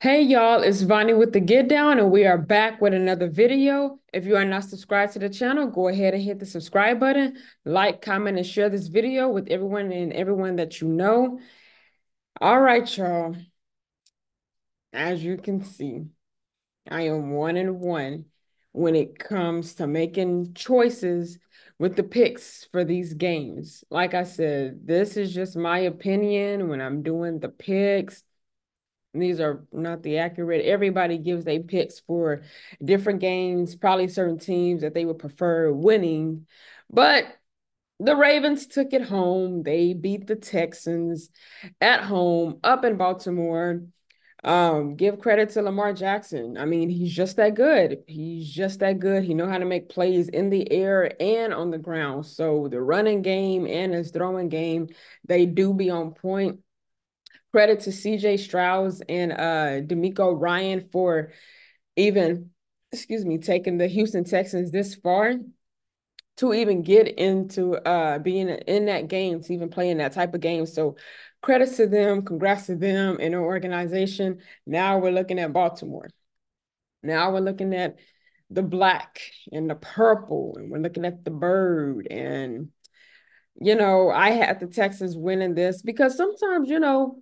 Hey y'all, it's Vonni with the Get Down, and we are back with another video. If you are not subscribed to the channel, go ahead and hit the subscribe button, like, comment, and share this video with everyone and everyone that you know. All right, y'all. As you can see, I am one and one when it comes to making choices with the picks for these games. Like I said, this is just my opinion when I'm doing the picks these are not the accurate. Everybody gives their picks for different games, probably certain teams that they would prefer winning. But the Ravens took it home. They beat the Texans at home up in Baltimore. Um, give credit to Lamar Jackson. I mean, he's just that good. He's just that good. He know how to make plays in the air and on the ground. So the running game and his throwing game, they do be on point credit to CJ Stroud and uh DeMeco Ryan for even, excuse me, taking the Houston Texans this far to even get into uh being in that game, to even playing that type of game. So credits to them, congrats to them and their organization. Now we're looking at Baltimore. Now we're looking at the black and the purple, and we're looking at the bird and you know, I had the Texans winning this because sometimes, you know,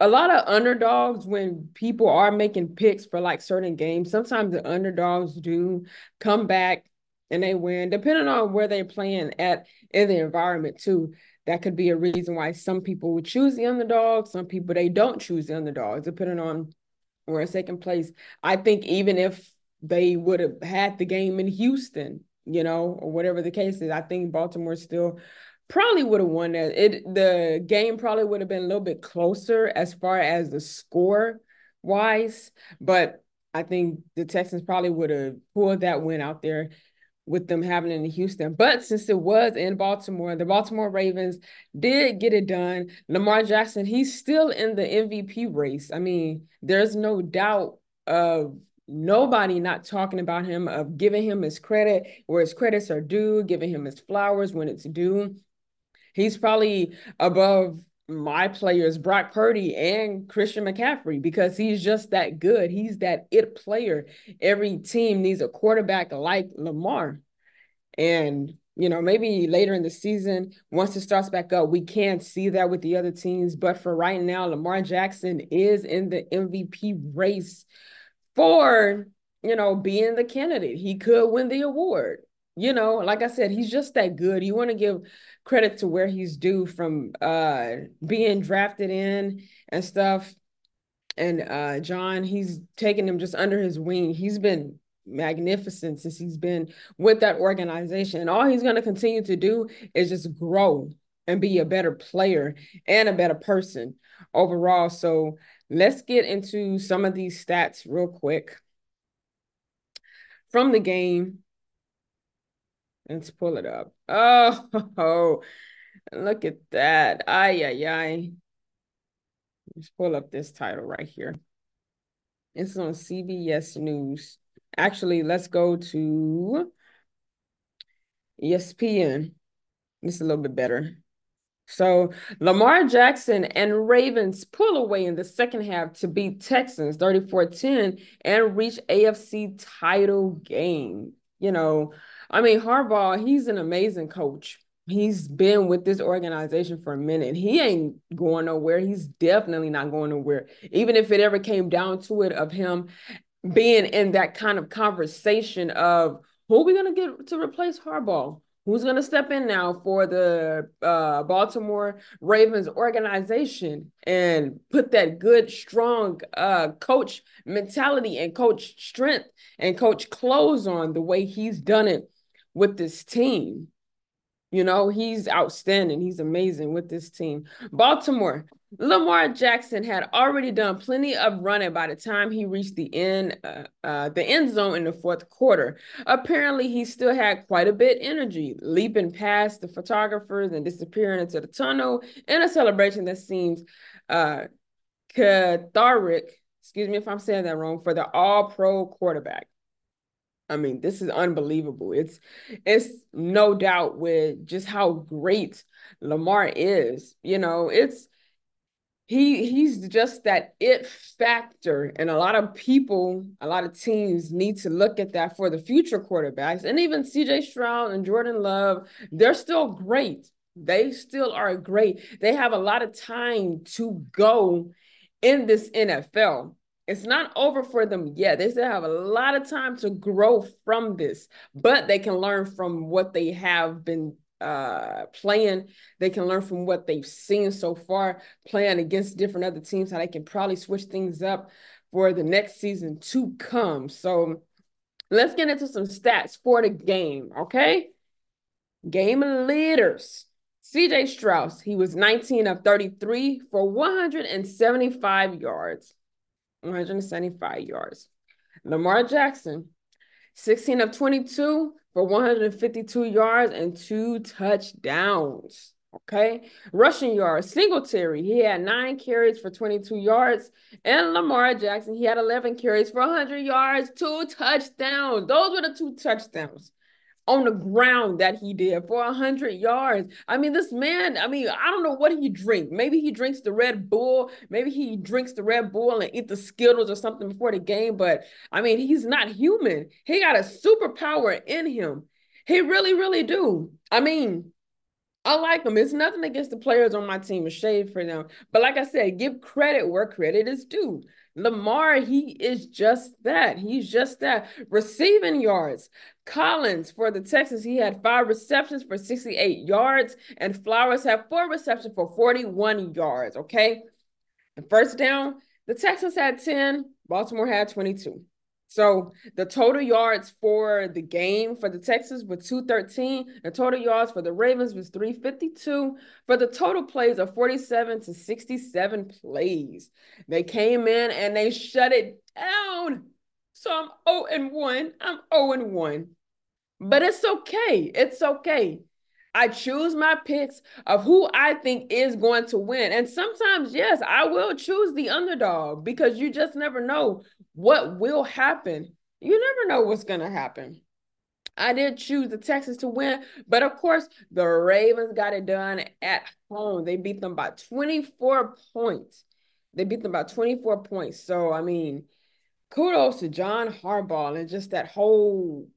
a lot of underdogs when people are making picks for like certain games sometimes the underdogs do come back and they win depending on where they're playing at in the environment too. That could be a reason why some people would choose the underdog some people they don't choose the underdogs depending on where it's taking place. I think even if they would have had the game in houston you know or whatever the case is i think baltimore still probably would have won that. It the game probably would have been a little bit closer as far as the score wise, but I think the Texans probably would have pulled that win out there with them having it in Houston. But since it was in Baltimore, the Baltimore Ravens did get it done. Lamar Jackson, he's still in the MVP race. I mean, there's no doubt of nobody not talking about him, of giving him his credit where his credits are due, giving him his flowers when it's due. He's probably above my players, Brock Purdy and Christian McCaffrey, because he's just that good. He's that it player. Every team needs a quarterback like Lamar. And, you know, maybe later in the season, once it starts back up, we can see that with the other teams. But for right now, Lamar Jackson is in the MVP race for, you know, being the candidate. He could win the award you know, like I said, he's just that good. You want to give credit to where he's due from uh being drafted in and stuff. And uh John, he's taken him just under his wing. He's been magnificent since he's been with that organization. And all he's going to continue to do is just grow and be a better player and a better person overall. So let's get into some of these stats real quick from the game. Let's pull it up. Oh, look at that. Ay, ay, ay. Let's pull up this title right here. It's on CBS News. Actually, let's go to ESPN. It's a little bit better. So Lamar Jackson and Ravens pull away in the second half to beat Texans 34-10 and reach AFC title game. You know, I mean, Harbaugh, he's an amazing coach. He's been with this organization for a minute. He ain't going nowhere. He's definitely not going nowhere. Even if it ever came down to it of him being in that kind of conversation of who are we going to get to replace Harbaugh? Who's going to step in now for the uh, Baltimore Ravens organization and put that good, strong uh, coach mentality and coach strength and coach clothes on the way he's done it with this team. You know, he's outstanding. He's amazing with this team. Baltimore, Lamar Jackson had already done plenty of running by the time he reached the end, uh, uh, the end zone in the fourth quarter. Apparently, he still had quite a bit energy, leaping past the photographers and disappearing into the tunnel in a celebration that seems uh, cathartic. Excuse me if I'm saying that wrong for the All-Pro quarterback. I mean, this is unbelievable. It's it's no doubt with just how great Lamar is. You know, it's he he's just that it factor. And a lot of people a lot of teams need to look at that for the future quarterbacks and even CJ Stroud and Jordan Love. They're still great. They still are great. They have a lot of time to go in this NFL it's not over for them yet they still have a lot of time to grow from this but they can learn from what they have been uh, playing. They can learn from what they've seen so far, playing against different other teams, how they can probably switch things up for the next season to come. So let's get into some stats for the game, okay? Game leaders. CJ Stroud, he was 19 of 33 for 175 yards. 175 yards. Lamar Jackson, 16 of 22 for 152 yards and two touchdowns. Okay. Rushing yards, Singletary, he had nine carries for 22 yards. And Lamar Jackson, he had 11 carries for 100 yards, two touchdowns. Those were the two touchdowns on the ground that he did for 100 yards. I mean, this man, I mean, I don't know what he drink. Maybe he drinks the Red Bull. Maybe he drinks the Red Bull and eat the Skittles or something before the game. But I mean, he's not human. He got a superpower in him. He really, really do. I mean, I like them. It's nothing against the players on my team, a shade for them. But like I said, give credit where credit is due. Lamar, he is just that. He's just that. Receiving yards. Collins for the Texans, he had five receptions for 68 yards, and Flowers had four receptions for 41 yards. Okay. The first down, the Texans had 10, Baltimore had 22. So the total yards for the game for the Texans was 213. The total yards for the Ravens was 352. For the total plays of 47 to 67 plays. They came in and they shut it down. So I'm 0 and 1. I'm 0 and 1. But it's okay. It's okay. I choose my picks of who I think is going to win. And sometimes, yes, I will choose the underdog because you just never know what will happen. You never know what's going to happen. I did choose the Texans to win, but of course, the Ravens got it done at home. They beat them by 24 points. They beat them by 24 points. So, I mean, kudos to John Harbaugh and just that whole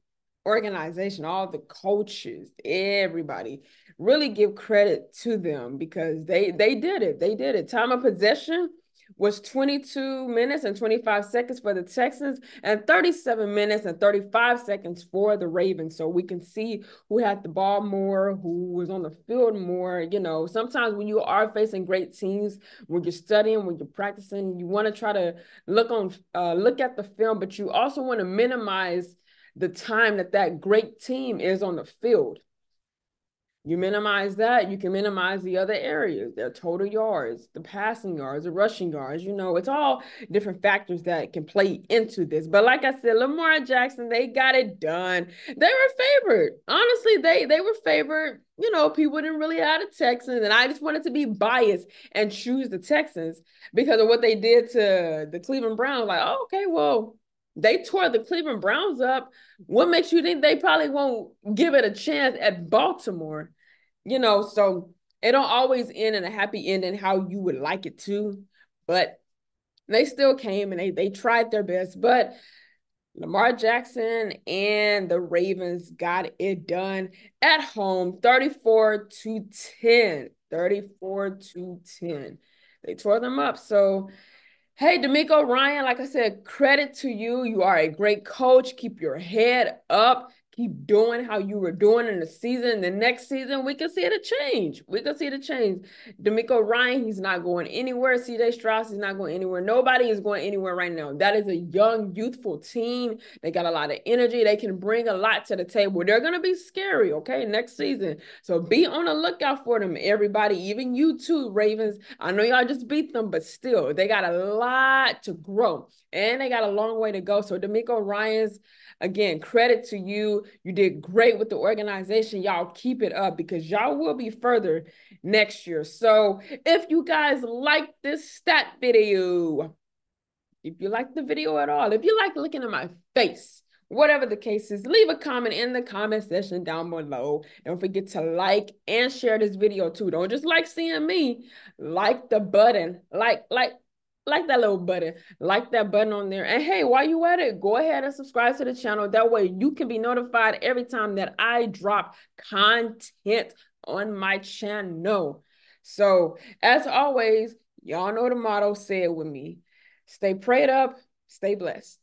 organization, all the coaches, everybody. Really give credit to them because they they did it. They did it. Time of possession was 22 minutes and 25 seconds for the Texans and 37 minutes and 35 seconds for the Ravens. So we can see who had the ball more, who was on the field more. You know, sometimes when you are facing great teams, when you're studying, when you're practicing, you want to try to look on, uh, look at the film, but you also want to minimize the time that that great team is on the field. You minimize that, you can minimize the other areas, their total yards, the passing yards, the rushing yards. You know, it's all different factors that can play into this. But like I said, Lamar Jackson, they got it done. They were favored. Honestly, they they were favored. You know, people didn't really have the Texans, and I just wanted to be biased and choose the Texans because of what they did to the Cleveland Browns. Like, oh, okay, well, they tore the Cleveland Browns up. What makes you think they probably won't give it a chance at Baltimore? You know, so it don't always end in a happy ending how you would like it to, but they still came and they they tried their best. But Lamar Jackson and the Ravens got it done at home 34 to 10. 34 to 10. They tore them up. So Hey, DeMeco Ryan, like I said, credit to you. You are a great coach. Keep your head up keep doing how you were doing in the season, the next season, we can see the change. We can see the change. DeMeco Ryan, he's not going anywhere. CJ Stroud is not going anywhere. Nobody is going anywhere right now. That is a young, youthful team. They got a lot of energy. They can bring a lot to the table. They're going to be scary, okay, next season. So be on the lookout for them, everybody, even you too, Ravens. I know y'all just beat them, but still, they got a lot to grow and they got a long way to go. So DeMeco Ryan's Again, credit to you. Did great with the organization. Y'all keep it up because y'all will be further next year. So if you guys like this stat video, if you like the video at all, if you like looking at my face, whatever the case is, leave a comment in the comment section down below. Don't forget to like and share this video too. Don't just like seeing me, like the button, like, like, like that little button, like that button on there. And hey, while you at it, go ahead and subscribe to the channel. That way you can be notified every time that I drop content on my channel. So as always, y'all know the motto, say it with me. Stay prayed up, stay blessed.